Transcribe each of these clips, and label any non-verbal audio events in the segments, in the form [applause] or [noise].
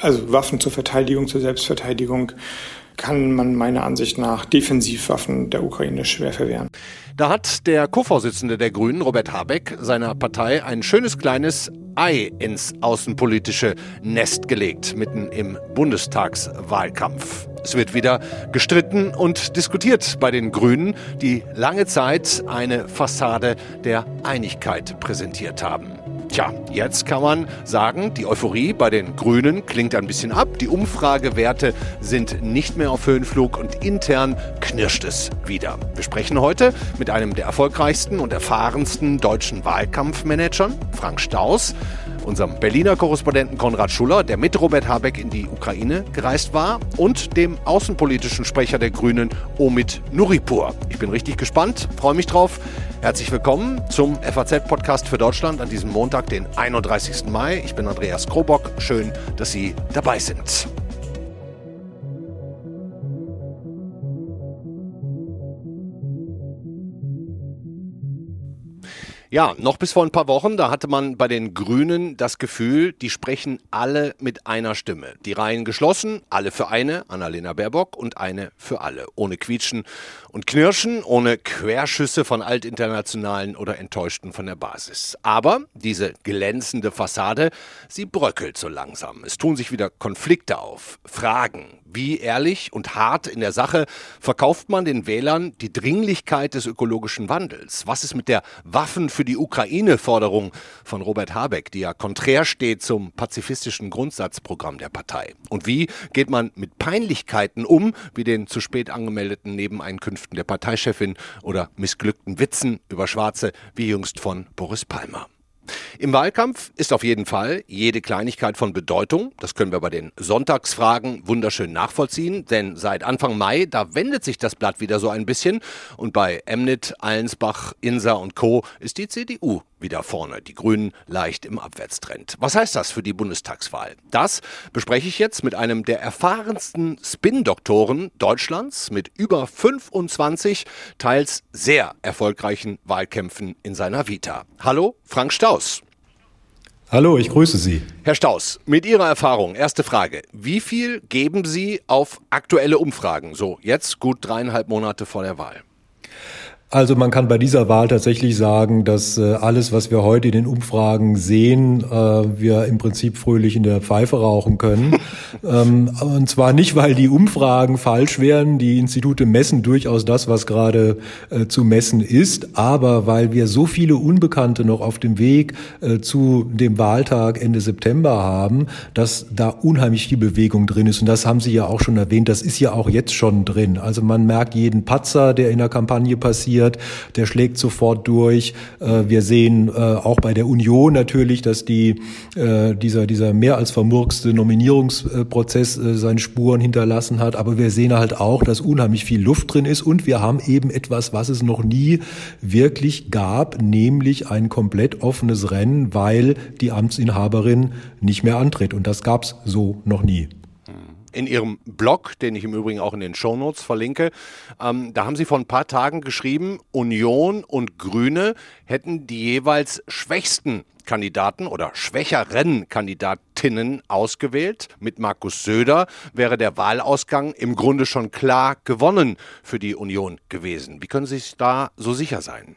Also Waffen zur Verteidigung, zur Selbstverteidigung kann man meiner Ansicht nach Defensivwaffen der Ukraine schwer verwehren. Da hat der Co-Vorsitzende der Grünen, Robert Habeck, seiner Partei ein schönes kleines Ei ins außenpolitische Nest gelegt, mitten im Bundestagswahlkampf. Es wird wieder gestritten und diskutiert bei den Grünen, die lange Zeit eine Fassade der Einigkeit präsentiert haben. Tja, jetzt kann man sagen, die Euphorie bei den Grünen klingt ein bisschen ab. Die Umfragewerte sind nicht mehr auf Höhenflug und intern knirscht es wieder. Wir sprechen heute mit einem der erfolgreichsten und erfahrensten deutschen Wahlkampfmanagern, Frank Staus, unserem Berliner Korrespondenten Konrad Schuller, der mit Robert Habeck in die Ukraine gereist war, und dem außenpolitischen Sprecher der Grünen, Omid Nuripur. Ich bin richtig gespannt, freue mich drauf. Herzlich willkommen zum FAZ-Podcast für Deutschland an diesem Montag, den 31. Mai. Ich bin Andreas Krobock. Schön, dass Sie dabei sind. Ja, noch bis vor ein paar Wochen, da hatte man bei den Grünen das Gefühl, die sprechen alle mit einer Stimme. Die Reihen geschlossen, alle für eine, Annalena Baerbock, und eine für alle. Ohne Quietschen und Knirschen, ohne Querschüsse von Altinternationalen oder Enttäuschten von der Basis. Aber diese glänzende Fassade, sie bröckelt so langsam. Es tun sich wieder Konflikte auf, Fragen, wie ehrlich und hart in der Sache verkauft man den Wählern die Dringlichkeit des ökologischen Wandels? Was ist mit der Waffen für die Ukraine-Forderung von Robert Habeck, die ja konträr steht zum pazifistischen Grundsatzprogramm der Partei? Und wie geht man mit Peinlichkeiten um, wie den zu spät angemeldeten Nebeneinkünften der Parteichefin oder missglückten Witzen über Schwarze, wie jüngst von Boris Palmer? Im Wahlkampf ist auf jeden Fall jede Kleinigkeit von Bedeutung. Das können wir bei den Sonntagsfragen wunderschön nachvollziehen, denn seit Anfang Mai, da wendet sich das Blatt wieder so ein bisschen und bei Emnit, Allensbach, Insa und Co. ist die CDU wieder vorne, die Grünen leicht im Abwärtstrend. Was heißt das für die Bundestagswahl? Das bespreche ich jetzt mit einem der erfahrensten Spin-Doktoren Deutschlands mit über 25 teils sehr erfolgreichen Wahlkämpfen in seiner Vita. Hallo, Frank Staus. Hallo, ich grüße Sie. Herr Staus, mit Ihrer Erfahrung, erste Frage. Wie viel geben Sie auf aktuelle Umfragen, so jetzt gut dreieinhalb Monate vor der Wahl? Also man kann bei dieser Wahl tatsächlich sagen, dass äh, alles, was wir heute in den Umfragen sehen, äh, wir im Prinzip fröhlich in der Pfeife rauchen können. [laughs] ähm, und zwar nicht, weil die Umfragen falsch wären. Die Institute messen durchaus das, was gerade äh, zu messen ist, aber weil wir so viele Unbekannte noch auf dem Weg zu dem Wahltag Ende September haben, dass da unheimlich viel Bewegung drin ist. Und das haben Sie ja auch schon erwähnt. Das ist ja auch jetzt schon drin. Also man merkt jeden Patzer, der in der Kampagne passiert passiert, der schlägt sofort durch. Äh, wir sehen äh, auch bei der Union natürlich, dass die, äh, dieser, dieser mehr als vermurkste Nominierungsprozess seine Spuren hinterlassen hat. Aber wir sehen halt auch, dass unheimlich viel Luft drin ist und wir haben eben etwas, was es noch nie wirklich gab, nämlich ein komplett offenes Rennen, weil die Amtsinhaberin nicht mehr antritt. Und das gab es so noch nie in Ihrem Blog, den ich im Übrigen auch in den Shownotes verlinke, ähm, da haben Sie vor ein paar Tagen geschrieben, Union und Grüne hätten die jeweils schwächsten Kandidaten oder schwächeren Kandidatinnen ausgewählt. Mit Markus Söder wäre der Wahlausgang im Grunde schon klar gewonnen für die Union gewesen. Wie können Sie sich da so sicher sein?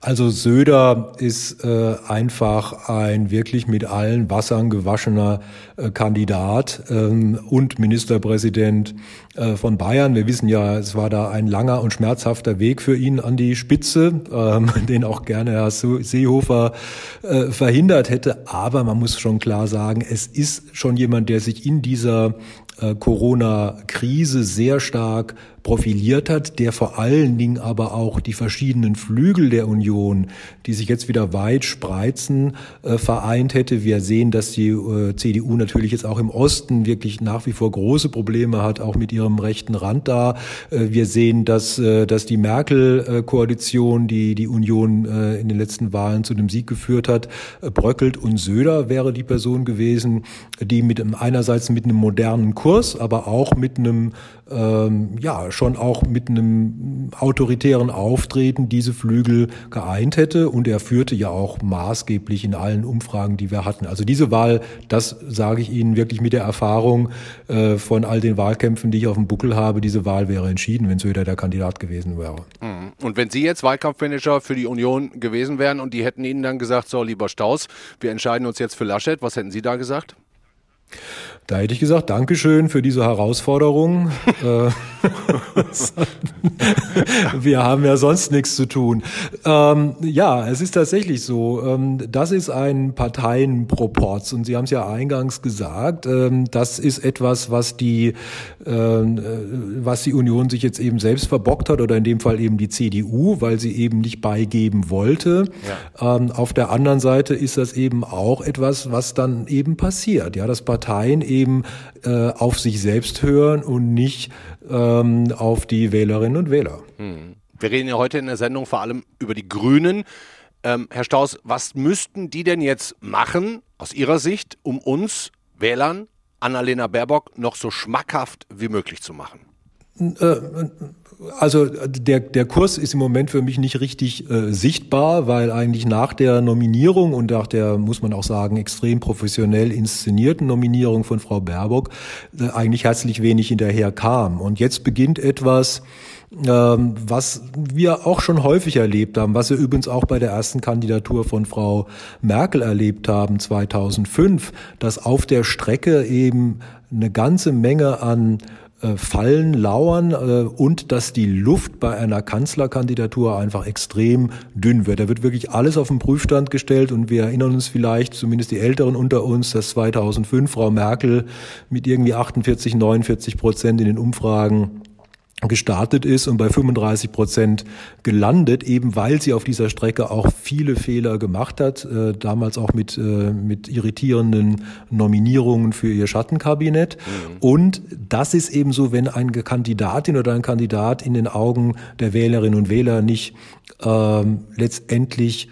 Also Söder ist äh, einfach ein wirklich mit allen Wassern gewaschener äh, Kandidat ähm, und Ministerpräsident äh, von Bayern. Wir wissen ja, es war da ein langer und schmerzhafter Weg für ihn an die Spitze, ähm, [laughs] den auch gerne Herr Seehofer äh, verhindert hätte. Aber man muss schon klar sagen, es ist schon jemand, der sich in dieser Corona-Krise sehr stark profiliert hat, der vor allen Dingen aber auch die verschiedenen Flügel der Union, die sich jetzt wieder weit spreizen, äh, vereint hätte. Wir sehen, dass die äh, CDU natürlich jetzt auch im Osten wirklich nach wie vor große Probleme hat, auch mit ihrem rechten Rand da. Äh, wir sehen, dass, äh, dass die Merkel-Koalition, die die Union äh, in den letzten Wahlen zu dem Sieg geführt hat, äh, bröckelt und Söder wäre die Person gewesen, die mit einerseits mit einem modernen Kurs, aber auch mit einem ähm, ja, schon auch mit einem autoritären Auftreten diese Flügel geeint hätte. Und er führte ja auch maßgeblich in allen Umfragen, die wir hatten. Also diese Wahl, das sage ich Ihnen wirklich mit der Erfahrung äh, von all den Wahlkämpfen, die ich auf dem Buckel habe, diese Wahl wäre entschieden, wenn Söder der Kandidat gewesen wäre. Mhm. Und wenn Sie jetzt Wahlkampfmanager für die Union gewesen wären und die hätten Ihnen dann gesagt, so lieber Staus, wir entscheiden uns jetzt für Laschet, was hätten Sie da gesagt? Da hätte ich gesagt, Dankeschön für diese Herausforderung. [laughs] Äh, [laughs] wir haben ja sonst nichts zu tun. Ähm, ja, es ist tatsächlich so. Ähm, das ist ein Parteienproporz und Sie haben es ja eingangs gesagt. Ähm, das ist etwas, was die, äh, was die Union sich jetzt eben selbst verbockt hat oder in dem Fall eben die CDU, weil sie eben nicht beigeben wollte. Ja. Ähm, auf der anderen Seite ist das eben auch etwas, was dann eben passiert. Ja, dass Parteien eben äh, auf sich selbst hören und nicht ähm, auf die Wählerinnen und Wähler. Hm. Wir reden ja heute in der Sendung vor allem über die Grünen. Ähm, Herr Staus, was müssten die denn jetzt machen, aus Ihrer Sicht, um uns Wählern Annalena Baerbock noch so schmackhaft wie möglich zu machen? Äh, also der, der Kurs ist im Moment für mich nicht richtig äh, sichtbar, weil eigentlich nach der Nominierung und nach der, muss man auch sagen, extrem professionell inszenierten Nominierung von Frau Baerbock äh, eigentlich herzlich wenig hinterher kam. Und jetzt beginnt etwas, ähm, was wir auch schon häufig erlebt haben, was wir übrigens auch bei der ersten Kandidatur von Frau Merkel erlebt haben 2005, dass auf der Strecke eben eine ganze Menge an Fallen lauern äh, und dass die Luft bei einer Kanzlerkandidatur einfach extrem dünn wird. Da wird wirklich alles auf den Prüfstand gestellt und wir erinnern uns vielleicht, zumindest die Älteren unter uns, dass 2005 Frau Merkel mit irgendwie 48, 49 Prozent in den Umfragen gestartet ist und bei 35 Prozent gelandet, eben weil sie auf dieser Strecke auch viele Fehler gemacht hat, äh, damals auch mit, äh, mit irritierenden Nominierungen für ihr Schattenkabinett. Mhm. Und das ist eben so, wenn eine Kandidatin oder ein Kandidat in den Augen der Wählerinnen und Wähler nicht ähm, letztendlich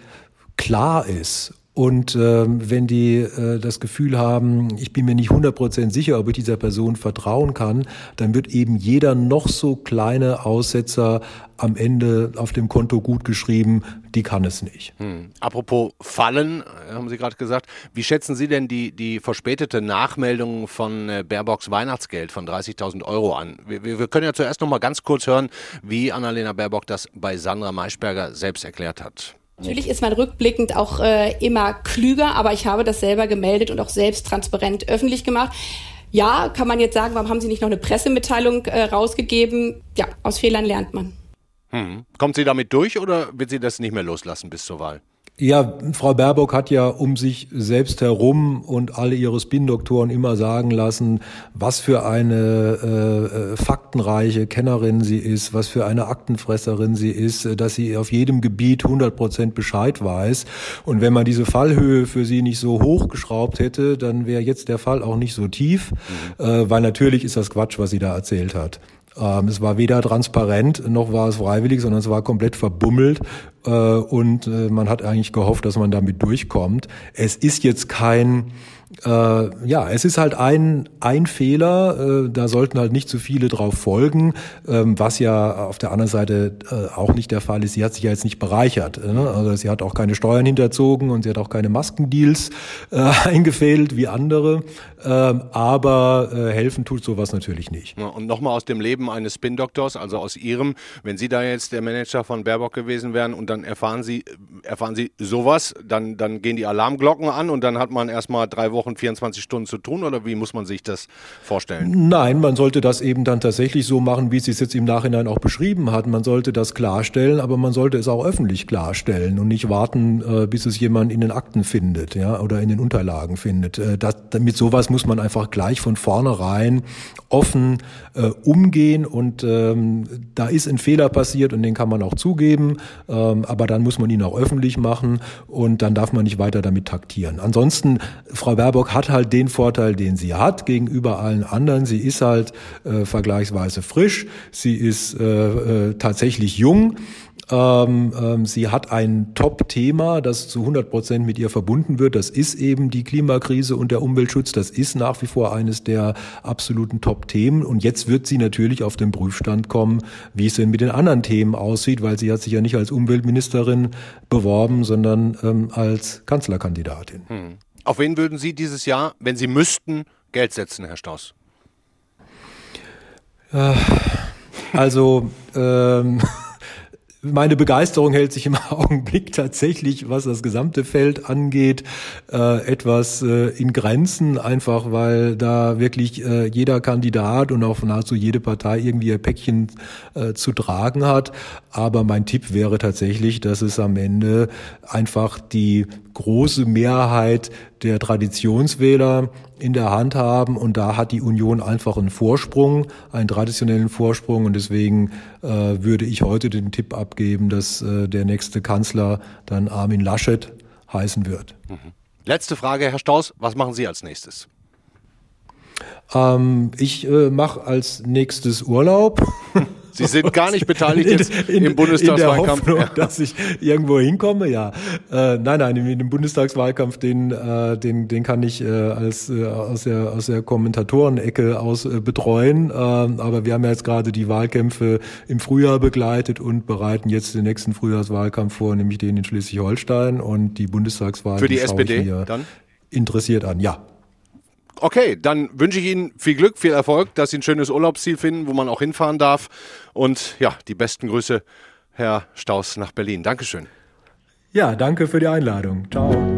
klar ist und äh, wenn die äh, das Gefühl haben, ich bin mir nicht 100% sicher, ob ich dieser Person vertrauen kann, dann wird eben jeder noch so kleine Aussetzer am Ende auf dem Konto gut geschrieben, die kann es nicht. Hm. Apropos Fallen, äh, haben Sie gerade gesagt, wie schätzen Sie denn die, die verspätete Nachmeldung von äh, Baerbocks Weihnachtsgeld von 30.000 Euro an? Wir, wir können ja zuerst noch mal ganz kurz hören, wie Annalena Baerbock das bei Sandra Maischberger selbst erklärt hat. Natürlich ist man rückblickend auch äh, immer klüger, aber ich habe das selber gemeldet und auch selbst transparent öffentlich gemacht. Ja, kann man jetzt sagen, warum haben Sie nicht noch eine Pressemitteilung äh, rausgegeben? Ja, aus Fehlern lernt man. Hm. Kommt sie damit durch oder wird sie das nicht mehr loslassen bis zur Wahl? Ja, Frau Baerbock hat ja um sich selbst herum und alle ihre Spin-Doktoren immer sagen lassen, was für eine äh, äh, faktenreiche Kennerin sie ist, was für eine Aktenfresserin sie ist, dass sie auf jedem Gebiet 100 Prozent Bescheid weiß. Und wenn man diese Fallhöhe für sie nicht so hochgeschraubt hätte, dann wäre jetzt der Fall auch nicht so tief, mhm. äh, weil natürlich ist das Quatsch, was sie da erzählt hat. Ähm, es war weder transparent noch war es freiwillig, sondern es war komplett verbummelt äh, und äh, man hat eigentlich gehofft, dass man damit durchkommt. Es ist jetzt kein äh, ja, es ist halt ein, ein Fehler, äh, da sollten halt nicht zu viele drauf folgen, ähm, was ja auf der anderen Seite äh, auch nicht der Fall ist. Sie hat sich ja jetzt nicht bereichert. Äh, ne? Also sie hat auch keine Steuern hinterzogen und sie hat auch keine Maskendeals äh, [laughs] eingefädelt wie andere. Ähm, aber äh, helfen tut sowas natürlich nicht. Und nochmal aus dem Leben eines Spin-Doktors, also aus Ihrem, wenn Sie da jetzt der Manager von Baerbock gewesen wären und dann erfahren Sie, erfahren Sie sowas, dann, dann gehen die Alarmglocken an und dann hat man erstmal drei Wochen, 24 Stunden zu tun oder wie muss man sich das vorstellen? Nein, man sollte das eben dann tatsächlich so machen, wie Sie es jetzt im Nachhinein auch beschrieben hat. Man sollte das klarstellen, aber man sollte es auch öffentlich klarstellen und nicht warten, äh, bis es jemand in den Akten findet, ja, oder in den Unterlagen findet. Äh, das, mit sowas muss man einfach gleich von vornherein offen äh, umgehen und ähm, da ist ein Fehler passiert und den kann man auch zugeben, ähm, aber dann muss man ihn auch öffentlich machen und dann darf man nicht weiter damit taktieren. Ansonsten, Frau Berg Baerbock hat halt den Vorteil, den sie hat gegenüber allen anderen. Sie ist halt äh, vergleichsweise frisch, sie ist äh, äh, tatsächlich jung ähm, ähm, sie hat ein Top-Thema, das zu 100 Prozent mit ihr verbunden wird. Das ist eben die Klimakrise und der Umweltschutz. Das ist nach wie vor eines der absoluten Top-Themen. Und jetzt wird sie natürlich auf den Prüfstand kommen, wie es denn mit den anderen Themen aussieht, weil sie hat sich ja nicht als Umweltministerin beworben, sondern ähm, als Kanzlerkandidatin. Hm. Auf wen würden Sie dieses Jahr, wenn Sie müssten, Geld setzen, Herr Strauß? Äh, also ähm, [laughs] meine Begeisterung hält sich im [laughs] Augenblick tatsächlich, was das gesamte Feld angeht, äh, etwas äh, in Grenzen, einfach weil da wirklich äh, jeder Kandidat und auch nahezu jede Partei irgendwie ein Päckchen äh, zu tragen hat. Aber mein Tipp wäre tatsächlich, dass es am Ende einfach die große Mehrheit der Traditionswähler in der Hand haben und da hat die Union einfach einen Vorsprung, einen traditionellen Vorsprung und deswegen äh, würde ich heute den Tipp abgeben, dass äh, der nächste Kanzler dann Armin Laschet heißen wird. Mhm. Letzte Frage, Herr Staus, was machen Sie als nächstes? Ähm, ich äh, mache als nächstes Urlaub. [laughs] Sie sind gar nicht beteiligt jetzt in, in, im Bundestagswahlkampf. In der Hoffnung, ja. dass ich irgendwo hinkomme, ja. Äh, nein, nein, in dem Bundestagswahlkampf, den, äh, den, den kann ich äh, als äh, aus der aus der Kommentatorenecke aus äh, betreuen. Äh, aber wir haben ja jetzt gerade die Wahlkämpfe im Frühjahr begleitet und bereiten jetzt den nächsten Frühjahrswahlkampf vor, nämlich den in Schleswig-Holstein und die Bundestagswahl. Für die, die SPD dann? Interessiert an, ja. Okay, dann wünsche ich Ihnen viel Glück, viel Erfolg, dass Sie ein schönes Urlaubsziel finden, wo man auch hinfahren darf. Und ja, die besten Grüße, Herr Staus, nach Berlin. Dankeschön. Ja, danke für die Einladung. Ciao.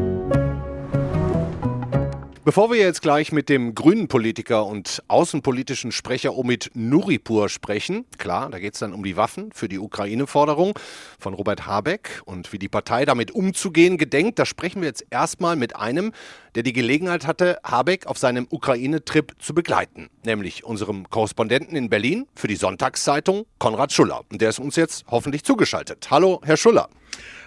Bevor wir jetzt gleich mit dem grünen Politiker und außenpolitischen Sprecher Omid Nuripur sprechen, klar, da geht es dann um die Waffen für die Ukraine-Forderung von Robert Habeck und wie die Partei damit umzugehen gedenkt, da sprechen wir jetzt erstmal mit einem, der die Gelegenheit hatte, Habeck auf seinem Ukraine-Trip zu begleiten, nämlich unserem Korrespondenten in Berlin für die Sonntagszeitung, Konrad Schuller. Und der ist uns jetzt hoffentlich zugeschaltet. Hallo, Herr Schuller.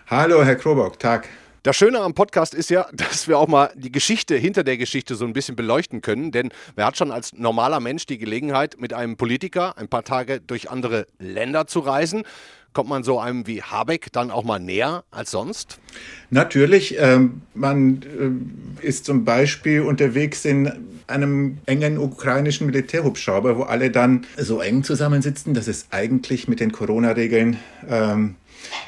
Hallo, Herr Krobock, Tag. Das Schöne am Podcast ist ja, [laughs] dass wir auch mal die Geschichte hinter der Geschichte so ein bisschen beleuchten können, denn wer hat schon als normaler Mensch die Gelegenheit, mit einem Politiker ein paar Tage durch andere Länder zu reisen? Kommt man so einem wie Habeck dann auch mal näher als sonst? Natürlich. Ähm, man äh, ist zum Beispiel unterwegs in einem engen ukrainischen Militärhubschrauber, wo alle dann so eng zusammensitzen, dass es eigentlich mit den Corona-Regeln ähm,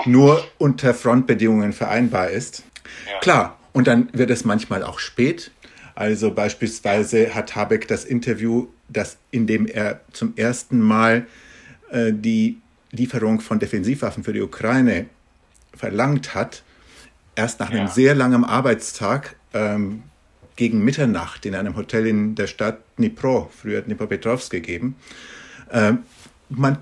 nur unter Frontbedingungen vereinbar ist. Ja. Klar, und dann wird es manchmal auch spät. Also beispielsweise hat Habeck das Interview, das, in dem er zum ersten Mal äh, die Lieferung von Defensivwaffen für die Ukraine verlangt hat, erst nach ja. einem sehr langen Arbeitstag ähm, gegen Mitternacht in einem Hotel in der Stadt Dnipro, früher Dnipropetrovsk gegeben. Ähm, man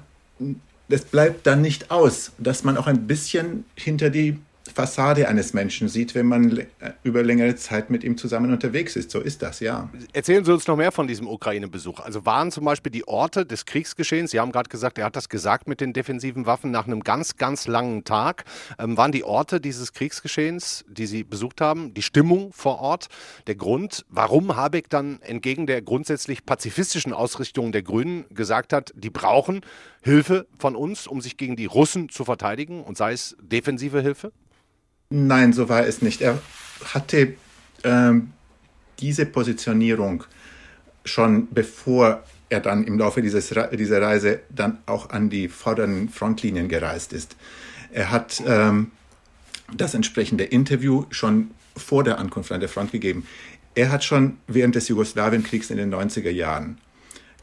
es bleibt dann nicht aus, dass man auch ein bisschen hinter die Fassade eines Menschen sieht, wenn man äh, über längere Zeit mit ihm zusammen unterwegs ist. So ist das, ja. Erzählen Sie uns noch mehr von diesem Ukraine-Besuch. Also waren zum Beispiel die Orte des Kriegsgeschehens, Sie haben gerade gesagt, er hat das gesagt mit den defensiven Waffen nach einem ganz, ganz langen Tag. Ähm, waren die Orte dieses Kriegsgeschehens, die Sie besucht haben, die Stimmung vor Ort, der Grund, warum Habeck dann entgegen der grundsätzlich pazifistischen Ausrichtung der Grünen gesagt hat, die brauchen Hilfe von uns, um sich gegen die Russen zu verteidigen und sei es defensive Hilfe? Nein, so war es nicht. Er hatte ähm, diese Positionierung schon bevor er dann im Laufe dieses, dieser Reise dann auch an die vorderen Frontlinien gereist ist. Er hat ähm, das entsprechende Interview schon vor der Ankunft an der Front gegeben. Er hat schon während des Jugoslawienkriegs in den 90er Jahren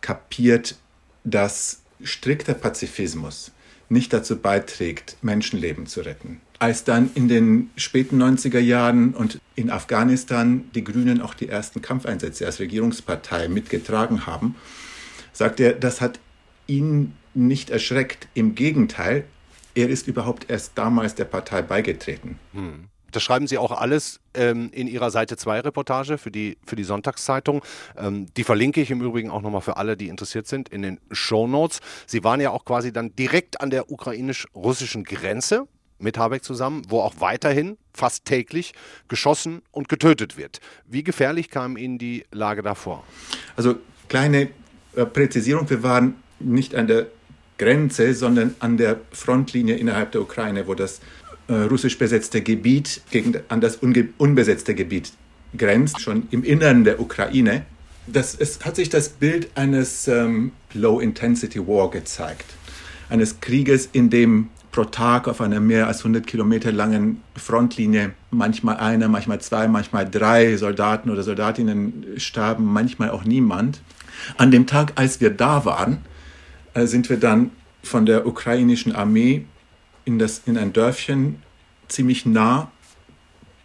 kapiert, dass strikter Pazifismus nicht dazu beiträgt, Menschenleben zu retten. Als dann in den späten 90er Jahren und in Afghanistan die Grünen auch die ersten Kampfeinsätze als Regierungspartei mitgetragen haben, sagt er, das hat ihn nicht erschreckt. Im Gegenteil, er ist überhaupt erst damals der Partei beigetreten. Hm. Das schreiben Sie auch alles ähm, in Ihrer Seite 2 Reportage für die, für die Sonntagszeitung. Ähm, die verlinke ich im Übrigen auch nochmal für alle, die interessiert sind, in den Show Notes. Sie waren ja auch quasi dann direkt an der ukrainisch-russischen Grenze. Mit Habeck zusammen, wo auch weiterhin fast täglich geschossen und getötet wird. Wie gefährlich kam Ihnen die Lage davor? Also kleine äh, Präzisierung, wir waren nicht an der Grenze, sondern an der Frontlinie innerhalb der Ukraine, wo das äh, russisch besetzte Gebiet gegen, an das unbesetzte Gebiet grenzt, schon im Innern der Ukraine. Das, es hat sich das Bild eines ähm, Low-Intensity-War gezeigt. Eines Krieges, in dem pro Tag auf einer mehr als 100 Kilometer langen Frontlinie manchmal einer, manchmal zwei, manchmal drei Soldaten oder Soldatinnen starben, manchmal auch niemand. An dem Tag, als wir da waren, äh, sind wir dann von der ukrainischen Armee in, das, in ein Dörfchen ziemlich nah,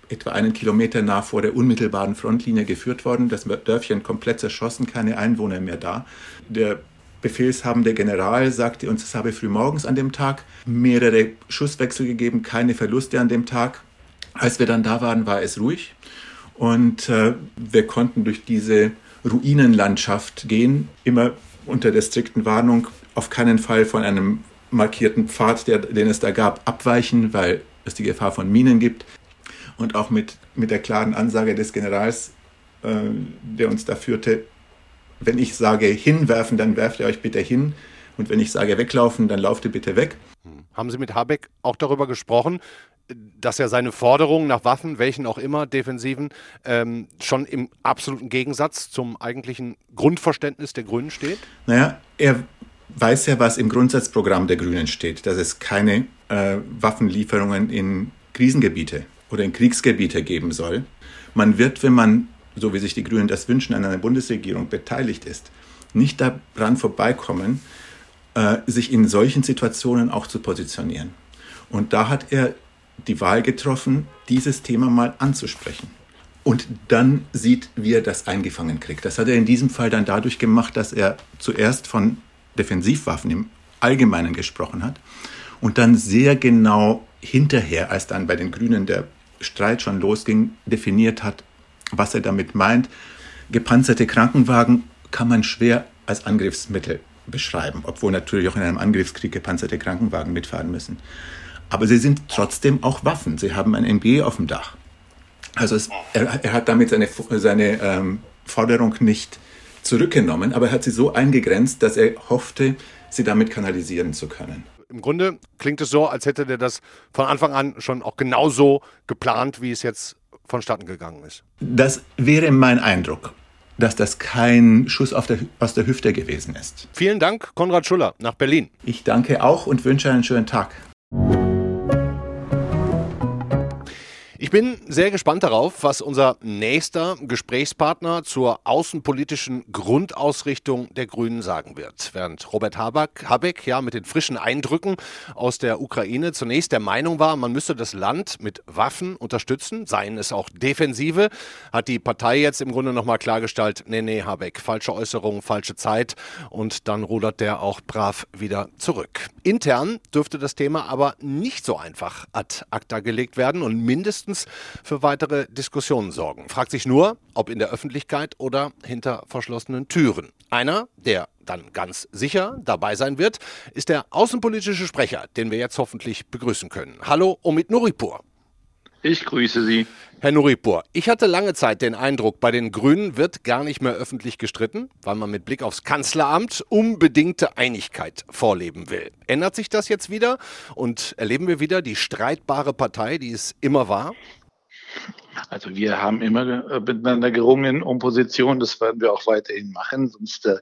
etwa einen Kilometer nah vor der unmittelbaren Frontlinie geführt worden. Das Dörfchen komplett zerschossen, keine Einwohner mehr da. Der befehlshabende General sagte uns, es habe frühmorgens an dem Tag mehrere Schusswechsel gegeben, keine Verluste an dem Tag. Als wir dann da waren, war es ruhig und äh, wir konnten durch diese Ruinenlandschaft gehen, immer unter der strikten Warnung, auf keinen Fall von einem markierten Pfad, der, den es da gab, abweichen, weil es die Gefahr von Minen gibt. Und auch mit, mit der klaren Ansage des Generals, äh, der uns da führte, wenn ich sage hinwerfen, dann werft ihr euch bitte hin. Und wenn ich sage weglaufen, dann lauft ihr bitte weg. Hm. Haben Sie mit Habeck auch darüber gesprochen, dass er seine Forderungen nach Waffen, welchen auch immer, defensiven, ähm, schon im absoluten Gegensatz zum eigentlichen Grundverständnis der Grünen steht? Naja, er weiß ja, was im Grundsatzprogramm der Grünen steht, dass es keine äh, Waffenlieferungen in Krisengebiete oder in Kriegsgebiete geben soll. Man wird, wenn man, so wie sich die Grünen das wünschen, an einer Bundesregierung beteiligt ist, nicht daran vorbeikommen, äh, sich in solchen Situationen auch zu positionieren. Und da hat er die Wahl getroffen, dieses Thema mal anzusprechen. Und dann sieht, wie er das eingefangen kriegt. Das hat er in diesem Fall dann dadurch gemacht, dass er zuerst von Defensivwaffen im Allgemeinen gesprochen hat und dann sehr genau hinterher, als dann bei den Grünen der Streit schon losging, definiert hat, was er damit meint. Gepanzerte Krankenwagen kann man schwer als Angriffsmittel beschreiben, obwohl natürlich auch in einem Angriffskrieg gepanzerte Krankenwagen mitfahren müssen. Aber sie sind trotzdem auch Waffen. Sie haben ein MG auf dem Dach. Also es, er, er, hat damit seine, seine ähm, Forderung nicht zurückgenommen, aber er hat sie so eingegrenzt, dass er hoffte, sie damit kanalisieren zu können. Im Grunde klingt es so, als hätte er das von Anfang an schon auch genauso geplant, wie es jetzt vonstatten gegangen ist. Das wäre mein Eindruck, dass das kein Schuss der, aus der Hüfte gewesen ist. Vielen Dank, Konrad Schuller, nach Berlin. Ich danke auch und wünsche einen schönen Tag. Bin sehr gespannt darauf, was unser nächster Gesprächspartner zur außenpolitischen Grundausrichtung der Grünen sagen wird. Während Robert Habeck, Habeck ja mit den frischen Eindrücken aus der Ukraine zunächst der Meinung war, man müsse das Land mit Waffen unterstützen, seien es auch Defensive, hat die Partei jetzt im Grunde nochmal klargestellt, nee, nee, Habeck, falsche Äußerungen, falsche Zeit und dann rudert der auch brav wieder zurück. Intern dürfte das Thema aber nicht so einfach ad acta gelegt werden und mindestens für weitere Diskussionen sorgen. Fragt sich nur, ob in der Öffentlichkeit oder hinter verschlossenen Türen. Einer, der dann ganz sicher dabei sein wird, ist der außenpolitische Sprecher, den wir jetzt hoffentlich begrüßen können. Hallo, Omid Nuripur. Ich grüße Sie. Herr Nuripur, ich hatte lange Zeit den Eindruck, bei den Grünen wird gar nicht mehr öffentlich gestritten, weil man mit Blick aufs Kanzleramt unbedingte Einigkeit vorleben will. Ändert sich das jetzt wieder und erleben wir wieder die streitbare Partei, die es immer war? Also wir haben immer äh, miteinander gerungen um Position, das werden wir auch weiterhin machen, sonst äh,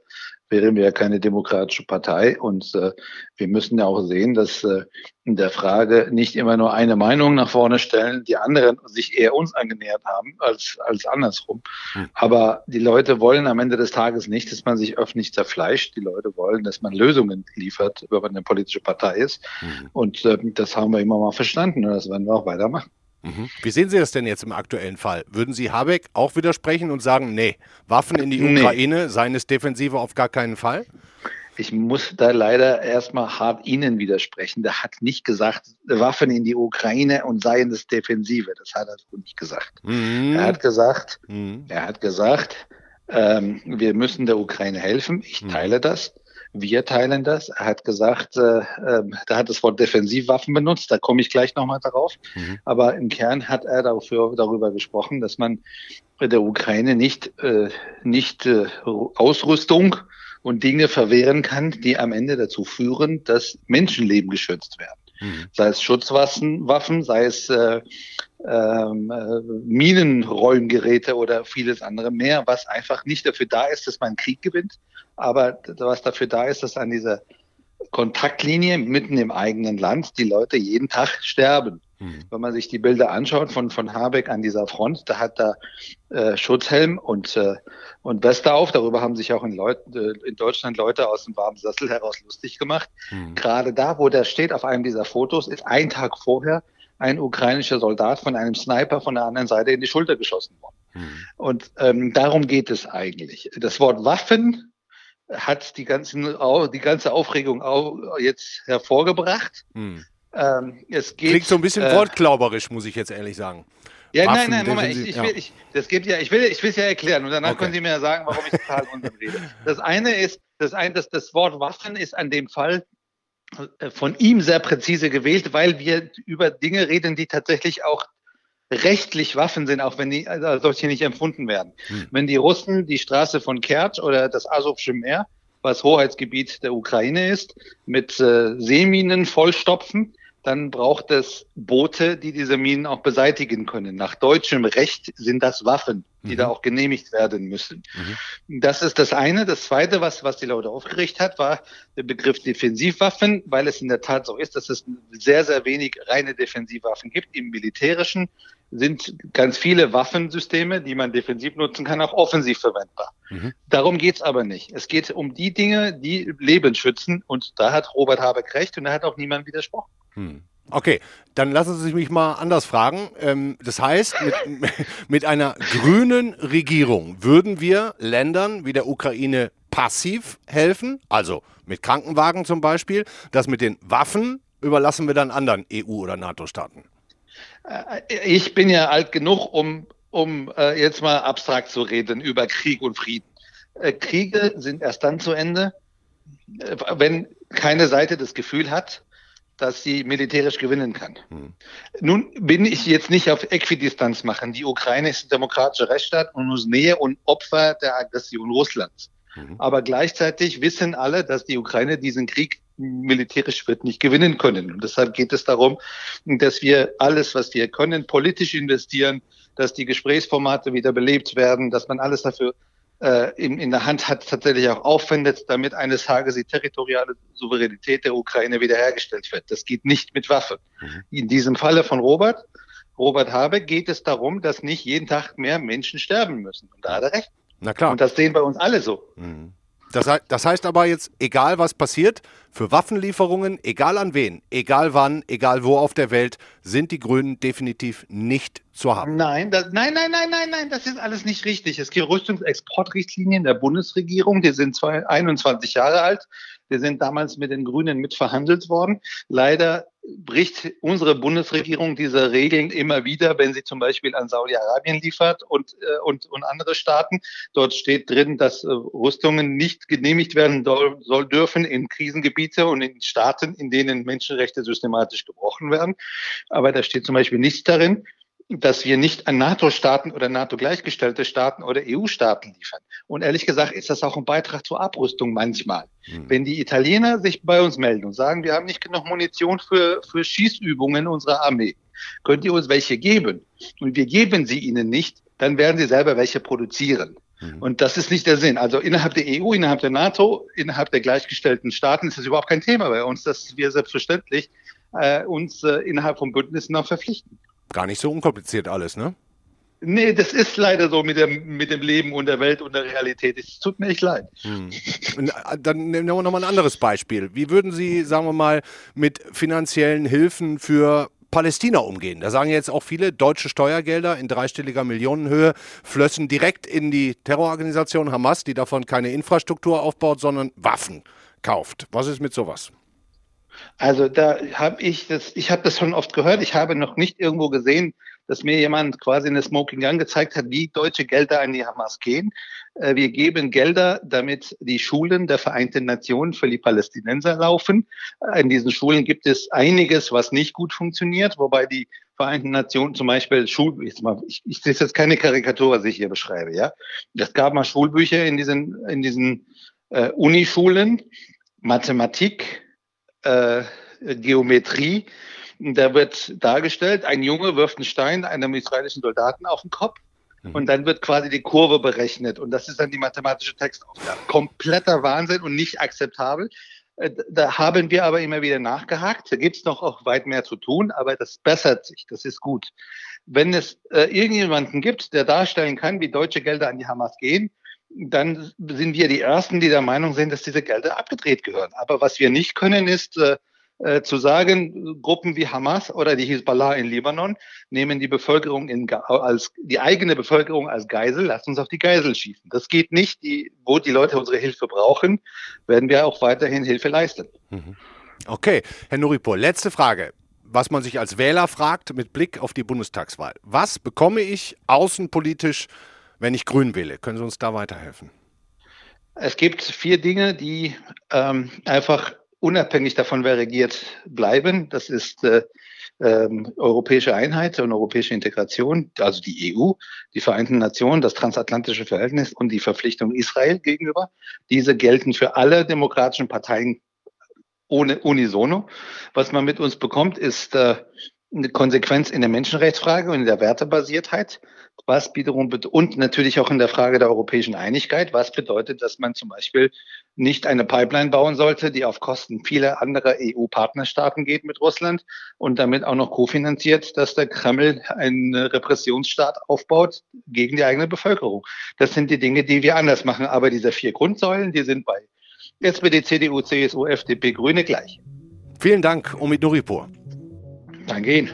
wären wir ja keine demokratische Partei. Und äh, wir müssen ja auch sehen, dass äh, in der Frage nicht immer nur eine Meinung nach vorne stellen, die anderen sich eher uns angenähert haben als, als andersrum. Hm. Aber die Leute wollen am Ende des Tages nicht, dass man sich öffentlich zerfleischt. Die Leute wollen, dass man Lösungen liefert, wenn man eine politische Partei ist. Hm. Und äh, das haben wir immer mal verstanden und das werden wir auch weitermachen. Mhm. Wie sehen Sie das denn jetzt im aktuellen Fall? Würden Sie Habeck auch widersprechen und sagen, nee, Waffen in die Ukraine, nee. seien es Defensive auf gar keinen Fall? Ich muss da leider erstmal hart Ihnen widersprechen. Der hat nicht gesagt, Waffen in die Ukraine und seien es Defensive. Das hat er so nicht gesagt. Mhm. Er hat gesagt, mhm. er hat gesagt, ähm, wir müssen der Ukraine helfen. Ich mhm. teile das. Wir teilen das. Er hat gesagt, äh, äh, da hat das Wort Defensivwaffen benutzt, da komme ich gleich nochmal darauf. Mhm. Aber im Kern hat er dafür, darüber gesprochen, dass man der Ukraine nicht, äh, nicht äh, Ausrüstung und Dinge verwehren kann, die am Ende dazu führen, dass Menschenleben geschützt werden. Mhm. Sei es Schutzwaffen, sei es äh, ähm, äh, Minenräumgeräte oder vieles andere mehr, was einfach nicht dafür da ist, dass man Krieg gewinnt, aber was dafür da ist, dass an dieser Kontaktlinie mitten im eigenen Land die Leute jeden Tag [laughs] sterben. Mhm. Wenn man sich die Bilder anschaut von, von Habeck an dieser Front, da hat er äh, Schutzhelm und, äh, und Weste auf. Darüber haben sich auch in, Leut, äh, in Deutschland Leute aus dem warmen Sessel heraus lustig gemacht. Mhm. Gerade da, wo der steht auf einem dieser Fotos, ist ein Tag vorher ein ukrainischer Soldat von einem Sniper von der anderen Seite in die Schulter geschossen worden. Mhm. Und ähm, darum geht es eigentlich. Das Wort Waffen hat die, ganzen, die ganze Aufregung auch jetzt hervorgebracht. Mhm. Ähm, es geht, Klingt so ein bisschen äh, wortklauberisch, muss ich jetzt ehrlich sagen. Ja, Waffen, nein, nein, Moment, ich, ich, will, ich, das geht ja, ich will, ich will es ja erklären und danach okay. können Sie mir ja sagen, warum ich total [laughs] Unsinn rede. Das eine ist, das eine, das, das Wort Waffen ist an dem Fall äh, von ihm sehr präzise gewählt, weil wir über Dinge reden, die tatsächlich auch rechtlich Waffen sind, auch wenn die also solche nicht empfunden werden. Hm. Wenn die Russen die Straße von Kertsch oder das Asowsche Meer, was Hoheitsgebiet der Ukraine ist, mit äh, Seeminen vollstopfen, dann braucht es Boote, die diese Minen auch beseitigen können. Nach deutschem Recht sind das Waffen, die mhm. da auch genehmigt werden müssen. Mhm. Das ist das eine. Das zweite, was, was die Leute aufgeregt hat, war der Begriff Defensivwaffen, weil es in der Tat so ist, dass es sehr, sehr wenig reine Defensivwaffen gibt. Im Militärischen sind ganz viele Waffensysteme, die man defensiv nutzen kann, auch offensiv verwendbar. Mhm. Darum geht's aber nicht. Es geht um die Dinge, die Leben schützen. Und da hat Robert Habeck recht und da hat auch niemand widersprochen. Hm. Okay, dann lassen Sie mich mal anders fragen. Ähm, das heißt, mit, [laughs] mit einer grünen Regierung würden wir Ländern wie der Ukraine passiv helfen, also mit Krankenwagen zum Beispiel. Das mit den Waffen überlassen wir dann anderen EU- oder NATO-Staaten. Äh, ich bin ja alt genug, um, um äh, jetzt mal abstrakt zu reden über Krieg und Frieden. Kriege sind erst dann zu Ende, wenn keine Seite das Gefühl hat, dass sie militärisch gewinnen kann. Mhm. Nun bin ich jetzt nicht auf Äquidistanz machen. Die Ukraine ist ein demokratischer Rechtsstaat und muss Nähe und Opfer der Aggression Russlands. Mhm. Aber gleichzeitig wissen alle, dass die Ukraine diesen Krieg militärisch wird nicht gewinnen können. Und deshalb geht es darum, dass wir alles, was wir können, politisch investieren, dass die Gesprächsformate wieder belebt werden, dass man alles dafür äh, in, in der Hand hat, tatsächlich auch aufwendet, damit eines Tages die territoriale Souveränität der Ukraine wiederhergestellt wird. Das geht nicht mit Waffen. Mhm. In diesem Falle von Robert, Robert Habeck, geht es darum, dass nicht jeden Tag mehr Menschen sterben müssen. Und da hat er recht. Na klar. Und das sehen bei uns alle so. Mhm. Das, das heißt aber jetzt, egal was passiert, für Waffenlieferungen, egal an wen, egal wann, egal wo auf der Welt, sind die Grünen definitiv nicht zu haben. Nein, das, nein, nein, nein, nein, nein, das ist alles nicht richtig. Es gibt Rüstungsexportrichtlinien der Bundesregierung, die sind 21 Jahre alt. Wir sind damals mit den Grünen mitverhandelt worden. Leider bricht unsere Bundesregierung diese Regeln immer wieder, wenn sie zum Beispiel an Saudi-Arabien liefert und, äh, und, und andere Staaten. Dort steht drin, dass äh, Rüstungen nicht genehmigt werden soll, soll dürfen in Krisengebiete und in Staaten, in denen Menschenrechte systematisch gebrochen werden. Aber da steht zum Beispiel nichts darin, dass wir nicht an NATO-Staaten oder NATO-gleichgestellte Staaten oder EU-Staaten liefern. Und ehrlich gesagt ist das auch ein Beitrag zur Abrüstung manchmal. Mhm. Wenn die Italiener sich bei uns melden und sagen, wir haben nicht genug Munition für, für Schießübungen unserer Armee, könnt ihr uns welche geben? Und wir geben sie ihnen nicht, dann werden sie selber welche produzieren. Mhm. Und das ist nicht der Sinn. Also innerhalb der EU, innerhalb der NATO, innerhalb der gleichgestellten Staaten ist das überhaupt kein Thema bei uns, dass wir selbstverständlich äh, uns äh, innerhalb von Bündnissen auch verpflichten. Gar nicht so unkompliziert alles, ne? Nee, das ist leider so mit dem, mit dem Leben und der Welt und der Realität. Es tut mir echt leid. Hm. Äh, dann nehmen wir nochmal ein anderes Beispiel. Wie würden Sie, sagen wir mal, mit finanziellen Hilfen für Palästina umgehen. Da sagen jetzt auch viele deutsche Steuergelder in dreistelliger Millionenhöhe flössen direkt in die Terrororganisation Hamas, die davon keine Infrastruktur aufbaut, sondern Waffen kauft. Was ist mit sowas? Also da habe ich das, ich habe das schon oft gehört. Ich habe noch nicht irgendwo gesehen, dass mir jemand quasi eine Smoking Gun gezeigt hat, wie deutsche Gelder an die Hamas gehen. Äh, wir geben Gelder, damit die Schulen der Vereinten Nationen für die Palästinenser laufen. In diesen Schulen gibt es einiges, was nicht gut funktioniert, wobei die Vereinten Nationen zum Beispiel Schul, ich, ich, ich das ist jetzt keine Karikatur, was ich hier beschreibe, ja. Es gab mal Schulbücher in diesen, in diesen äh, Unischulen, Mathematik, äh, Geometrie. Da wird dargestellt, ein Junge wirft einen Stein einem israelischen Soldaten auf den Kopf mhm. und dann wird quasi die Kurve berechnet. Und das ist dann die mathematische Textaufgabe. Kompletter Wahnsinn und nicht akzeptabel. Äh, da haben wir aber immer wieder nachgehakt. Da gibt es noch auch weit mehr zu tun, aber das bessert sich. Das ist gut. Wenn es äh, irgendjemanden gibt, der darstellen kann, wie deutsche Gelder an die Hamas gehen, dann sind wir die Ersten, die der Meinung sind, dass diese Gelder abgedreht gehören. Aber was wir nicht können, ist äh, äh, zu sagen, Gruppen wie Hamas oder die Hisbollah in Libanon nehmen die Bevölkerung in, als die eigene Bevölkerung als Geisel, lasst uns auf die Geisel schießen. Das geht nicht. Die, wo die Leute unsere Hilfe brauchen, werden wir auch weiterhin Hilfe leisten. Mhm. Okay, Herr Nuripur, letzte Frage. Was man sich als Wähler fragt mit Blick auf die Bundestagswahl. Was bekomme ich außenpolitisch, wenn ich Grün wähle? Können Sie uns da weiterhelfen? Es gibt vier Dinge, die ähm, einfach unabhängig davon, wer regiert, bleiben. Das ist äh, ähm, europäische Einheit und europäische Integration, also die EU, die Vereinten Nationen, das transatlantische Verhältnis und die Verpflichtung Israel gegenüber. Diese gelten für alle demokratischen Parteien ohne unisono. Was man mit uns bekommt, ist äh, eine Konsequenz in der Menschenrechtsfrage und in der Wertebasiertheit, was wiederum und natürlich auch in der Frage der europäischen Einigkeit, was bedeutet, dass man zum Beispiel nicht eine Pipeline bauen sollte, die auf Kosten vieler anderer EU-Partnerstaaten geht mit Russland und damit auch noch kofinanziert, dass der Kreml einen Repressionsstaat aufbaut gegen die eigene Bevölkerung. Das sind die Dinge, die wir anders machen. Aber diese vier Grundsäulen, die sind bei SPD, CDU, CSU, FDP, Grüne gleich. Vielen Dank, Omid Nuripur. Danke Ihnen.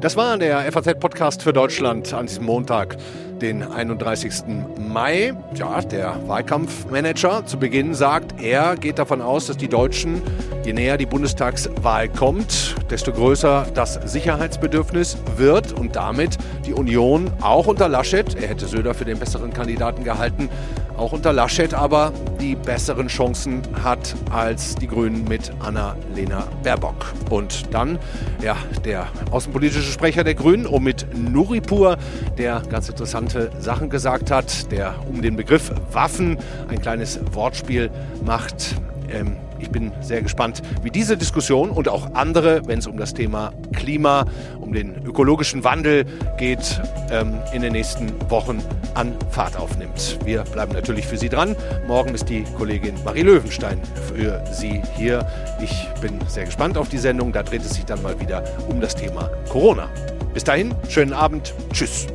Das war der FAZ-Podcast für Deutschland an diesem Montag, den 31. Mai. Ja, der Wahlkampfmanager zu Beginn sagt, er geht davon aus, dass die Deutschen, je näher die Bundestagswahl kommt, desto größer das Sicherheitsbedürfnis wird und damit die Union auch unter Laschet, er hätte Söder für den besseren Kandidaten gehalten, auch unter Laschet aber die besseren Chancen hat als die Grünen mit Anna-Lena Baerbock. Und dann, ja, der außenpolitische Sprecher der Grünen, Omid Nuripur, der ganz interessante Sachen gesagt hat, der um den Begriff Waffen ein kleines Wortspiel macht. Ähm, ich bin sehr gespannt, wie diese Diskussion und auch andere, wenn es um das Thema Klima, um den ökologischen Wandel geht, ähm, in den nächsten Wochen an Fahrt aufnimmt. Wir bleiben natürlich für Sie dran. Morgen ist die Kollegin Marie Löwenstein für Sie hier. Ich bin sehr gespannt auf die Sendung. Da dreht es sich dann mal wieder um das Thema Corona. Bis dahin, schönen Abend. Tschüss.